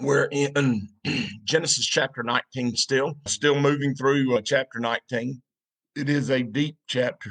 We're in Genesis chapter 19 still, still moving through uh, chapter 19. It is a deep chapter.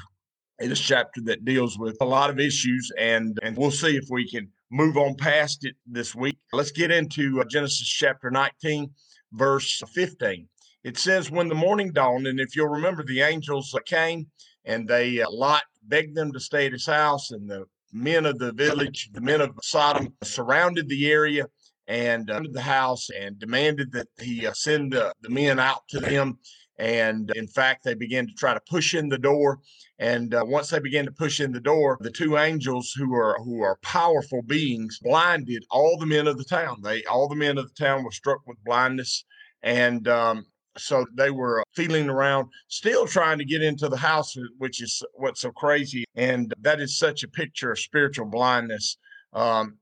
It is a chapter that deals with a lot of issues, and, and we'll see if we can move on past it this week. Let's get into uh, Genesis chapter 19, verse 15. It says, When the morning dawned, and if you'll remember, the angels uh, came and they, uh, Lot begged them to stay at his house, and the men of the village, the men of Sodom, surrounded the area and uh, the house and demanded that he uh, send uh, the men out to them. And in fact, they began to try to push in the door. And uh, once they began to push in the door, the two angels, who are who are powerful beings, blinded all the men of the town. They all the men of the town were struck with blindness, and um, so they were feeling around, still trying to get into the house, which is what's so crazy. And that is such a picture of spiritual blindness. Um,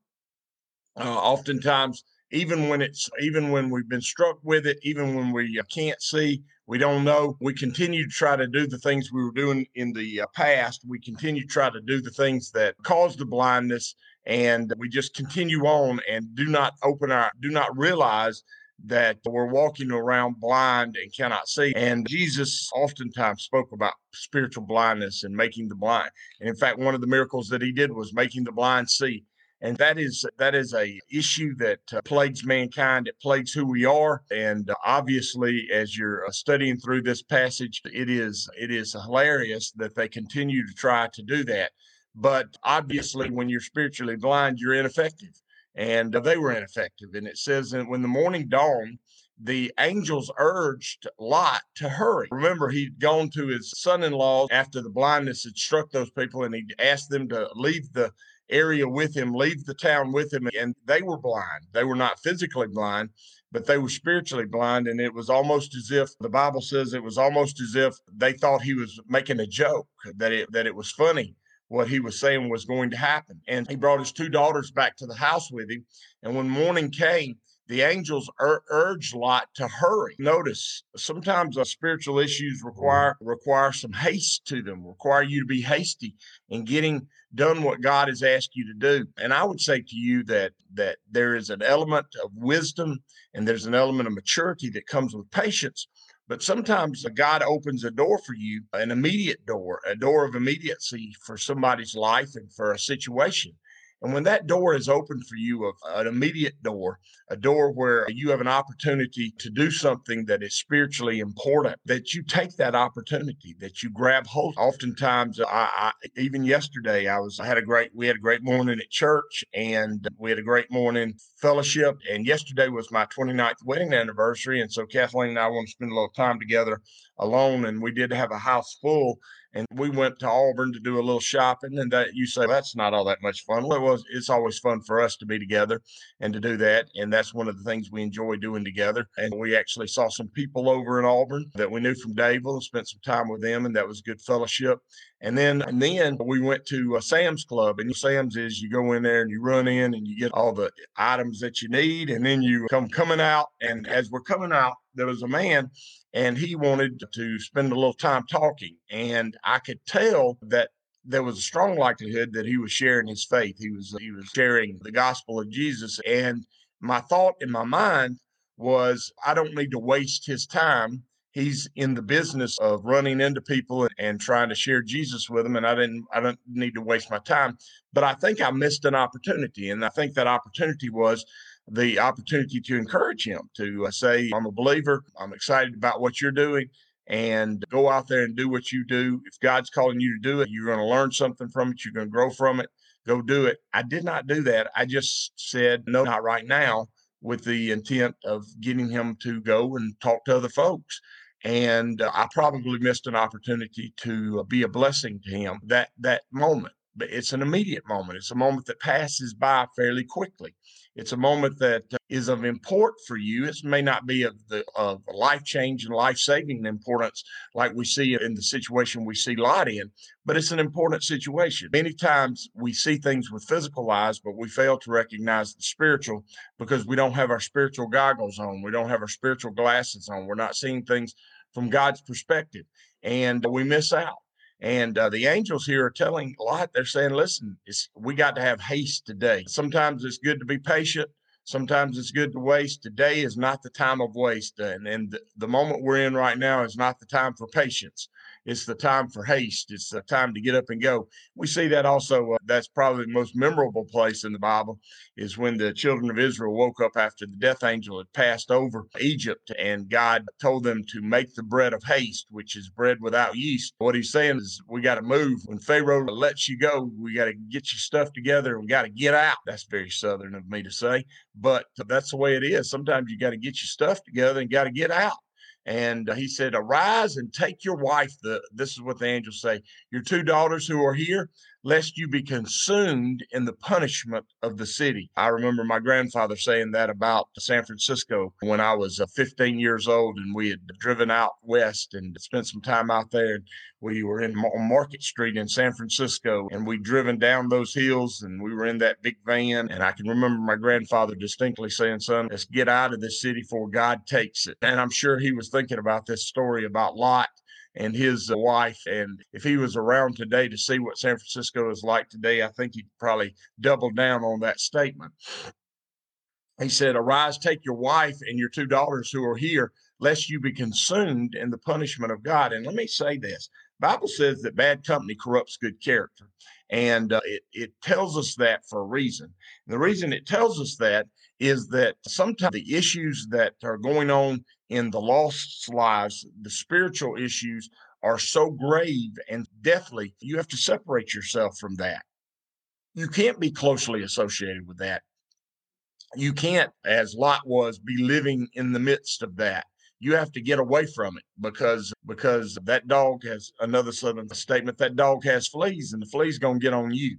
uh, oftentimes, even when it's even when we've been struck with it, even when we uh, can't see, we don't know. We continue to try to do the things we were doing in the uh, past. We continue to try to do the things that caused the blindness, and we just continue on and do not open our, do not realize that we're walking around blind and cannot see. And Jesus oftentimes spoke about spiritual blindness and making the blind. And in fact, one of the miracles that he did was making the blind see and that is that is a issue that uh, plagues mankind it plagues who we are and uh, obviously as you're uh, studying through this passage it is it is hilarious that they continue to try to do that. But obviously when you're spiritually blind you're ineffective. And uh, they were ineffective. And it says that when the morning dawned the angels urged Lot to hurry. Remember, he'd gone to his son in law after the blindness had struck those people and he asked them to leave the area with him, leave the town with him. And they were blind. They were not physically blind, but they were spiritually blind. And it was almost as if the Bible says it was almost as if they thought he was making a joke, that it, that it was funny what he was saying was going to happen. And he brought his two daughters back to the house with him. And when morning came, the angels ur- urged Lot to hurry. Notice sometimes uh, spiritual issues require require some haste to them, require you to be hasty in getting done what God has asked you to do. And I would say to you that that there is an element of wisdom and there's an element of maturity that comes with patience. But sometimes God opens a door for you, an immediate door, a door of immediacy for somebody's life and for a situation. And when that door is open for you, an immediate door, a door where you have an opportunity to do something that is spiritually important, that you take that opportunity, that you grab hold. Oftentimes, uh, I, I even yesterday, I was I had a great we had a great morning at church, and we had a great morning fellowship. And yesterday was my 29th wedding anniversary, and so Kathleen and I want to spend a little time together alone, and we did have a house full and we went to Auburn to do a little shopping. And that you say that's not all that much fun. Well, it was. It's always fun for us to be together and to do that, and that's one of the things we enjoy doing together. And we actually saw some people over in Auburn that we knew from Dadeville and spent some time with them, and that was good fellowship. And then and then we went to uh, Sam's Club, and Sam's is you go in there and you run in and you get all the items that you need, and then you come coming out. And as we're coming out, there was a man and he wanted to spend a little time talking. And I could tell that there was a strong likelihood that he was sharing his faith. He was he was sharing the gospel of Jesus. And my thought in my mind was, I don't need to waste his time. He's in the business of running into people and, and trying to share Jesus with them, and I didn't I don't need to waste my time. But I think I missed an opportunity, and I think that opportunity was the opportunity to encourage him to uh, say, I'm a believer. I'm excited about what you're doing. and go out there and do what you do. If God's calling you to do it, you're going to learn something from it. You're going to grow from it. Go do it. I did not do that. I just said, no, not right now, with the intent of getting him to go and talk to other folks. And uh, I probably missed an opportunity to be a blessing to him that that moment. But it's an immediate moment. It's a moment that passes by fairly quickly. It's a moment that uh, of import for you. It may not be of the of life change and life saving importance like we see in the situation we see Lot in, but it's an important situation. Many times we see things with physical eyes, but we fail to recognize the spiritual because we don't have our spiritual goggles on. We don't have our spiritual glasses on. We're not seeing things from God's perspective, and we miss out. And uh, the angels here are telling a Lot, they're saying, listen, we got to have haste today. Sometimes it's good to be patient. Sometimes it's good to waste. Today is not the time of waste. And, and the moment we're in right now is not the time for patience. It's the time for haste. It's the time to get up and go. We see that also. Uh, that's probably the most memorable place in the Bible is when the children of Israel woke up after the death angel had passed over Egypt and God told them to make the bread of haste, which is bread without yeast. What he's saying is we got to move. When Pharaoh lets you go, we got to get your stuff together. We got to get out. That's very southern of me to say, but that's the way it is. Sometimes you got to get your stuff together and got to get out. And he said, Arise and take your wife. The, this is what the angels say Your two daughters who are here, lest you be consumed in the punishment of the city. I remember my grandfather saying that about San Francisco when I was uh, 15 years old and we had driven out west and spent some time out there. We were in Market Street in San Francisco and we'd driven down those hills and we were in that big van. And I can remember my grandfather distinctly saying, Son, let's get out of this city before God takes it. And I'm sure he was thinking about this story about Lot and his wife. And if he was around today to see what San Francisco is like today, I think he'd probably double down on that statement. He said, Arise, take your wife and your two daughters who are here, lest you be consumed in the punishment of God. And let me say this Bible says that bad company corrupts good character. And uh, it, it tells us that for a reason. And the reason it tells us that is that sometimes the issues that are going on in the lost lives, the spiritual issues are so grave and deathly, you have to separate yourself from that. You can't be closely associated with that. You can't, as Lot was, be living in the midst of that. You have to get away from it because because that dog has another southern statement. That dog has fleas, and the fleas gonna get on you,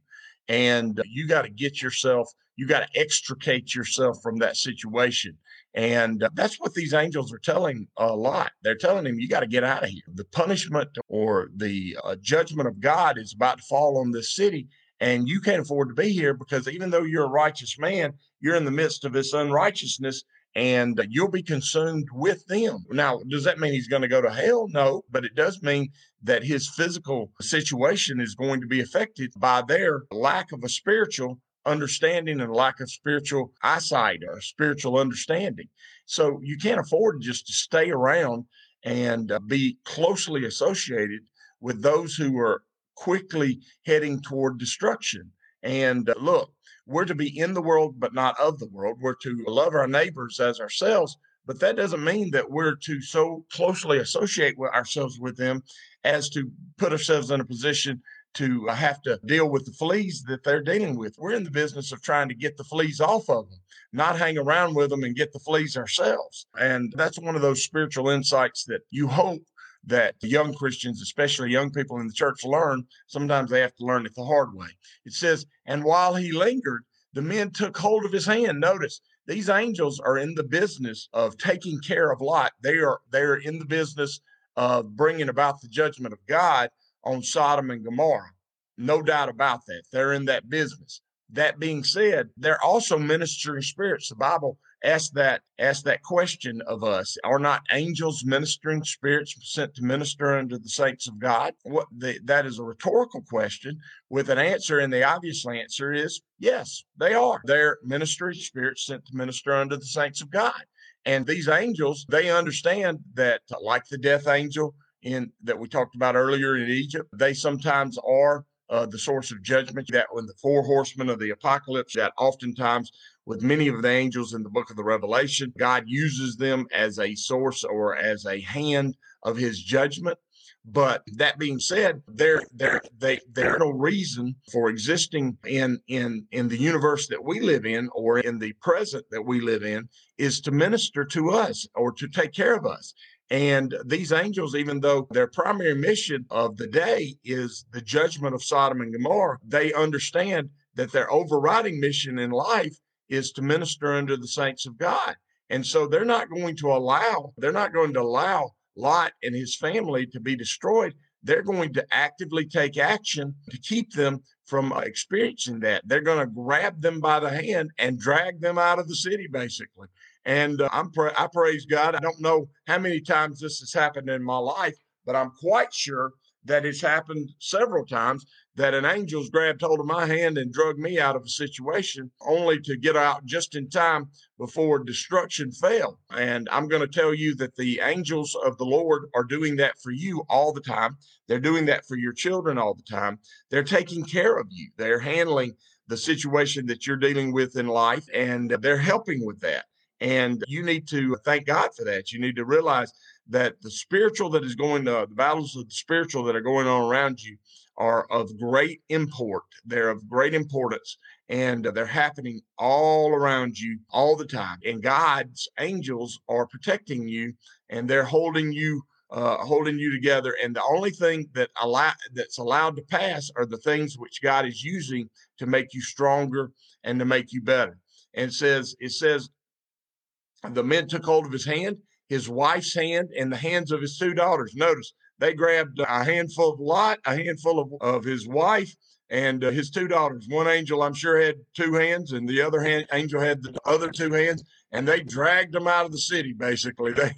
and you got to get yourself. You got to extricate yourself from that situation. And uh, that's what these angels are telling a Lot. They're telling him, you got to get out of here. The punishment or the uh, judgment of God is about to fall on this city. And you can't afford to be here because even though you're a righteous man, you're in the midst of this unrighteousness and you'll be consumed with them. Now, does that mean he's going to go to hell? No, but it does mean that his physical situation is going to be affected by their lack of a spiritual understanding and lack of spiritual eyesight or spiritual understanding. So you can't afford just to stay around and uh, be closely associated with those who are quickly heading toward destruction. And uh, look, we're to be in the world, but not of the world. We're to love our neighbors as ourselves, but that doesn't mean that we're to so closely associate with ourselves with them as to put ourselves in a position to have to deal with the fleas that they're dealing with. We're in the business of trying to get the fleas off of them, not hang around with them and get the fleas ourselves. And that's one of those spiritual insights that you hope that young Christians, especially young people in the church, learn. Sometimes they have to learn it the hard way. It says, and while he lingered, the men took hold of his hand. Notice these angels are in the business of taking care of Lot. They are they are in the business of bringing about the judgment of God on Sodom and Gomorrah. No doubt about that. They're in that business. That being said, they're also ministering spirits. The Bible asks that asks that question of us: Are not angels ministering spirits sent to minister unto the saints of God? What the, that is a rhetorical question with an answer, and the obvious answer is yes, they are. They're ministering spirits sent to minister unto the saints of God. And these angels, they understand that, like the death angel, in that we talked about earlier in Egypt. They sometimes are uh, the source of judgment. That when the four horsemen of the apocalypse, that oftentimes with many of the angels in the book of the Revelation. God uses them as a source or as a hand of his judgment. But that being said, there there they there's no reason for existing in in in the universe that we live in or in the present that we live in is to minister to us or to take care of us. And these angels, even though their primary mission of the day is the judgment of Sodom and Gomorrah, they understand that their overriding mission in life is to minister unto the saints of God. And so they're not going to allow, they're not going to allow Lot and his family to be destroyed. They're going to actively take action to keep them from experiencing that. They're going to grab them by the hand and drag them out of the city, basically. And uh, I'm pra- I praise God. I don't know how many times this has happened in my life, but I'm quite sure that it's happened several times that an angel's grabbed hold of my hand and drug me out of a situation only to get out just in time before destruction fell. And I'm going to tell you that the angels of the Lord are doing that for you all the time. They're doing that for your children all the time. They're taking care of you. They're handling the situation that you're dealing with in life and they're helping with that. And you need to thank God for that. You need to realize that the spiritual that is going to the battles of the spiritual that are going on around you are of great import. They're of great importance and they're happening all around you all the time. And God's angels are protecting you and they're holding you uh, holding you together. And the only thing that allow that's allowed to pass are the things which God is using to make you stronger and to make you better. And it says it says the men took hold of his hand, his wife's hand, and the hands of his two daughters. Notice they grabbed a handful of Lot, a handful of, of his wife, and uh, his two daughters. One angel, I'm sure, had two hands, and the other hand, angel had the other two hands, and they dragged them out of the city. Basically, they,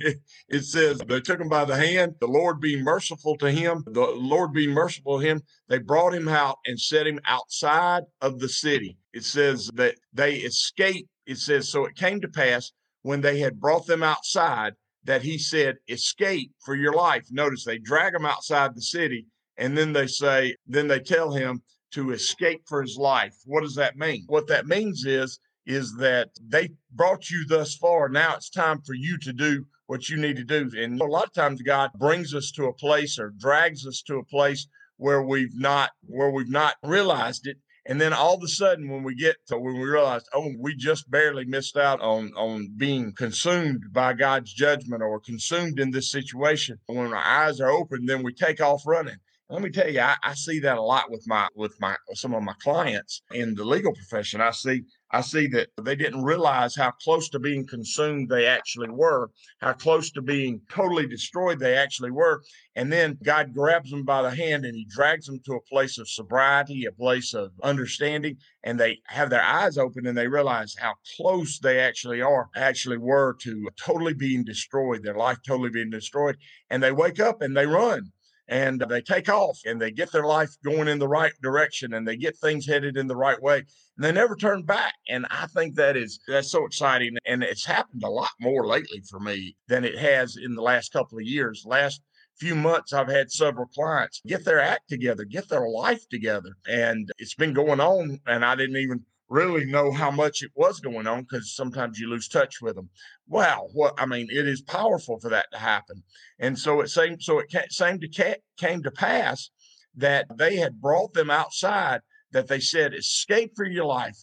it says they took him by the hand. The Lord being merciful to him, the Lord being merciful to him, they brought him out and set him outside of the city. It says that they escaped. It says so. It came to pass when they had brought them outside that he said, Escape for your life. Notice they drag him outside the city and then they say, then they tell him to escape for his life. What does that mean? What that means is, is that they brought you thus far. Now it's time for you to do what you need to do. And a lot of times God brings us to a place or drags us to a place where we've not where we've not realized it and then all of a sudden, when we get to when we realize, oh, we just barely missed out on on being consumed by God's judgment or consumed in this situation. When our eyes are open, then we take off running. Let me tell you, I, I see that a lot with my with my some of my clients in the legal profession. I see I see that they didn't realize how close to being consumed they actually were, how close to being totally destroyed they actually were. And then God grabs them by the hand and he drags them to a place of sobriety, a place of understanding, and they have their eyes open and they realize how close they actually are, actually were to totally being destroyed, their life totally being destroyed. And they wake up and they run and they take off and they get their life going in the right direction and they get things headed in the right way and they never turn back and i think that is that's so exciting and it's happened a lot more lately for me than it has in the last couple of years. Last few months i've had several clients get their act together get their life together and it's been going on and i didn't even really know how much it was going on because sometimes you lose touch with them. Wow, what I mean, it is powerful for that to happen. And so it seemed so it came to came to pass that they had brought them outside. That they said, "Escape for your life.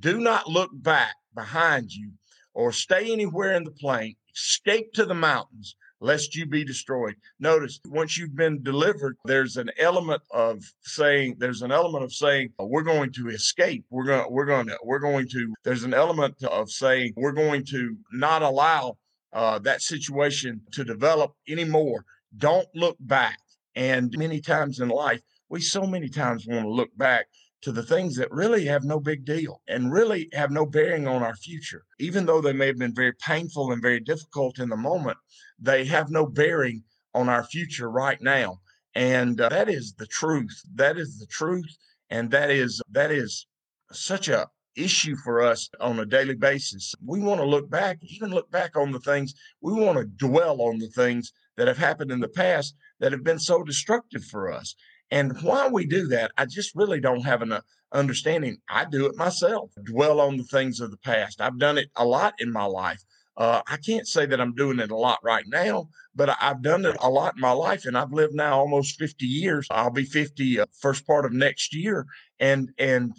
Do not look back behind you, or stay anywhere in the plain. Escape to the mountains." Lest you be destroyed. Notice once you've been delivered, there's an element of saying, there's an element of saying, we're going to escape. We're gonna we're going to, we're going to, there's an element of saying, we're going to not allow uh, that situation to develop anymore. Don't look back. And many times in life, we so many times want to look back to the things that really have no big deal and really have no bearing on our future. Even though they may have been very painful and very difficult in the moment, they have no bearing on our future right now. And uh, that is the truth. That is the truth. And that is, that is such a issue for us on a daily basis. We want to look back, even look back on the things, we want to dwell on the things that have happened in the past that have been so destructive for us. And why we do that, I just really don't have an uh, understanding. I do it myself, dwell on the things of the past. I've done it a lot in my life. Uh, I can't say that I'm doing it a lot right now, but I've done it a lot in my life, and I've lived now almost 50 years. I'll be 50 uh, first part of next year, and and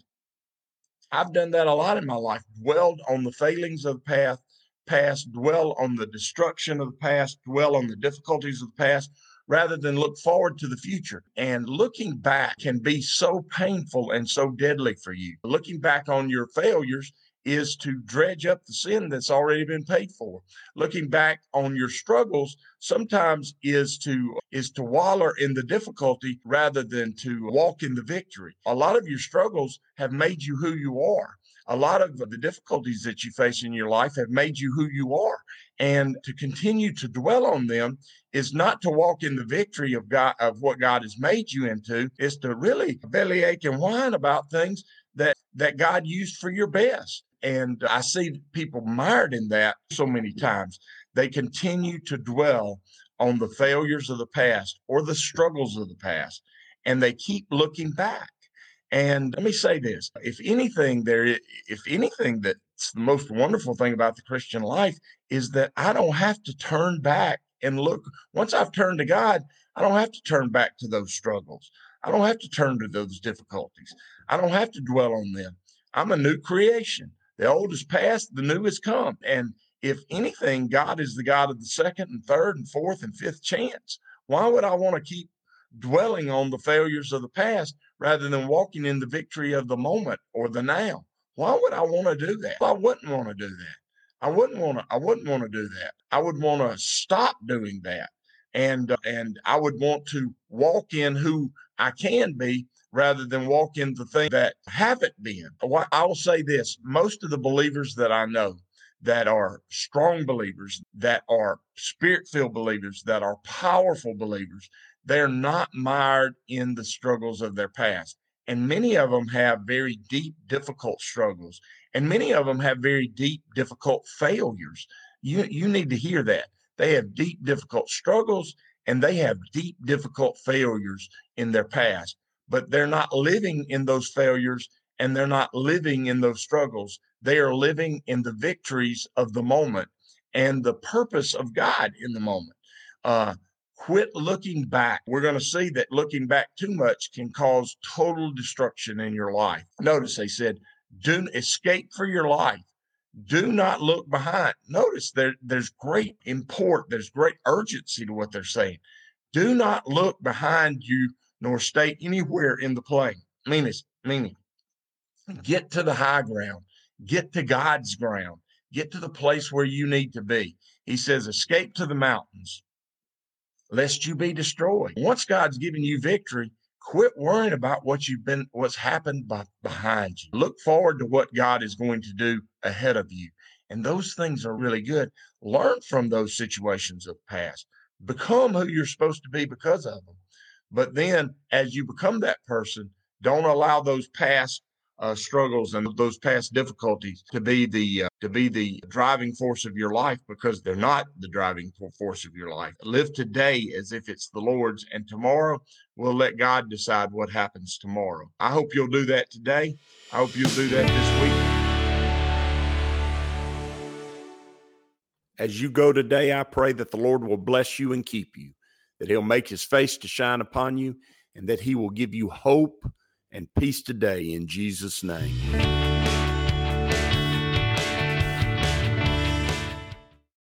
I've done that a lot in my life. Dwelled on the failings of the past, past, dwell on the destruction of the past, dwell on the difficulties of the past, rather than look forward to the future. And looking back can be so painful and so deadly for you. Looking back on your failures is to dredge up the sin that's already been paid for. Looking back on your struggles sometimes is to is to waller in the difficulty rather than to walk in the victory. A lot of your struggles have made you who you are. A lot of the difficulties that you face in your life have made you who you are. And to continue to dwell on them is not to walk in the victory of God of what God has made you into, is to really bellyache and whine about things that that God used for your best. And I see people mired in that so many times. They continue to dwell on the failures of the past or the struggles of the past, and they keep looking back. And let me say this if anything, there, if anything, that's the most wonderful thing about the Christian life is that I don't have to turn back and look. Once I've turned to God, I don't have to turn back to those struggles. I don't have to turn to those difficulties. I don't have to dwell on them. I'm a new creation. The old is past, the new has come. And if anything, God is the God of the second and third and fourth and fifth chance. Why would I want to keep dwelling on the failures of the past rather than walking in the victory of the moment or the now? Why would I want to do that? I wouldn't want to do that. I wouldn't want to. I wouldn't want to do that. I would want to stop doing that, and uh, and I would want to walk in who I can be rather than walk in the thing that haven't been. I will say this most of the believers that I know that are strong believers, that are spirit filled believers, that are powerful believers, they're not mired in the struggles of their past. And many of them have very deep, difficult struggles. And many of them have very deep, difficult failures. You, you need to hear that. They have deep, difficult struggles and they have deep, difficult failures in their past but they're not living in those failures and they're not living in those struggles. They are living in the victories of the moment and the purpose of God in the moment. Uh, quit looking back. We're going to see that looking back too much can cause total destruction in your life. Notice they said, do escape for your life. Do not look behind. Notice there, there's great import, there's great urgency to what they're saying. Do not look behind you nor stay anywhere in the plain. Meaning, meaning, get to the high ground, get to God's ground, get to the place where you need to be. He says, escape to the mountains, lest you be destroyed. Once God's given you victory, quit worrying about what you've been, what's happened by, behind you. Look forward to what God is going to do ahead of you. And those things are really good. Learn from those situations of past. Become who you're supposed to be because of them. But then as you become that person, don't allow those past uh, struggles and those past difficulties to be the uh, to be the driving force of your life because they're not the driving force of your life. Live today as if it's the Lord's, and tomorrow we'll let God decide what happens tomorrow. I hope you'll do that today. I hope you'll do that this week. As you go today, I pray that the Lord will bless you and keep you that he'll make his face to shine upon you, and that he will give you hope and peace today in Jesus' name.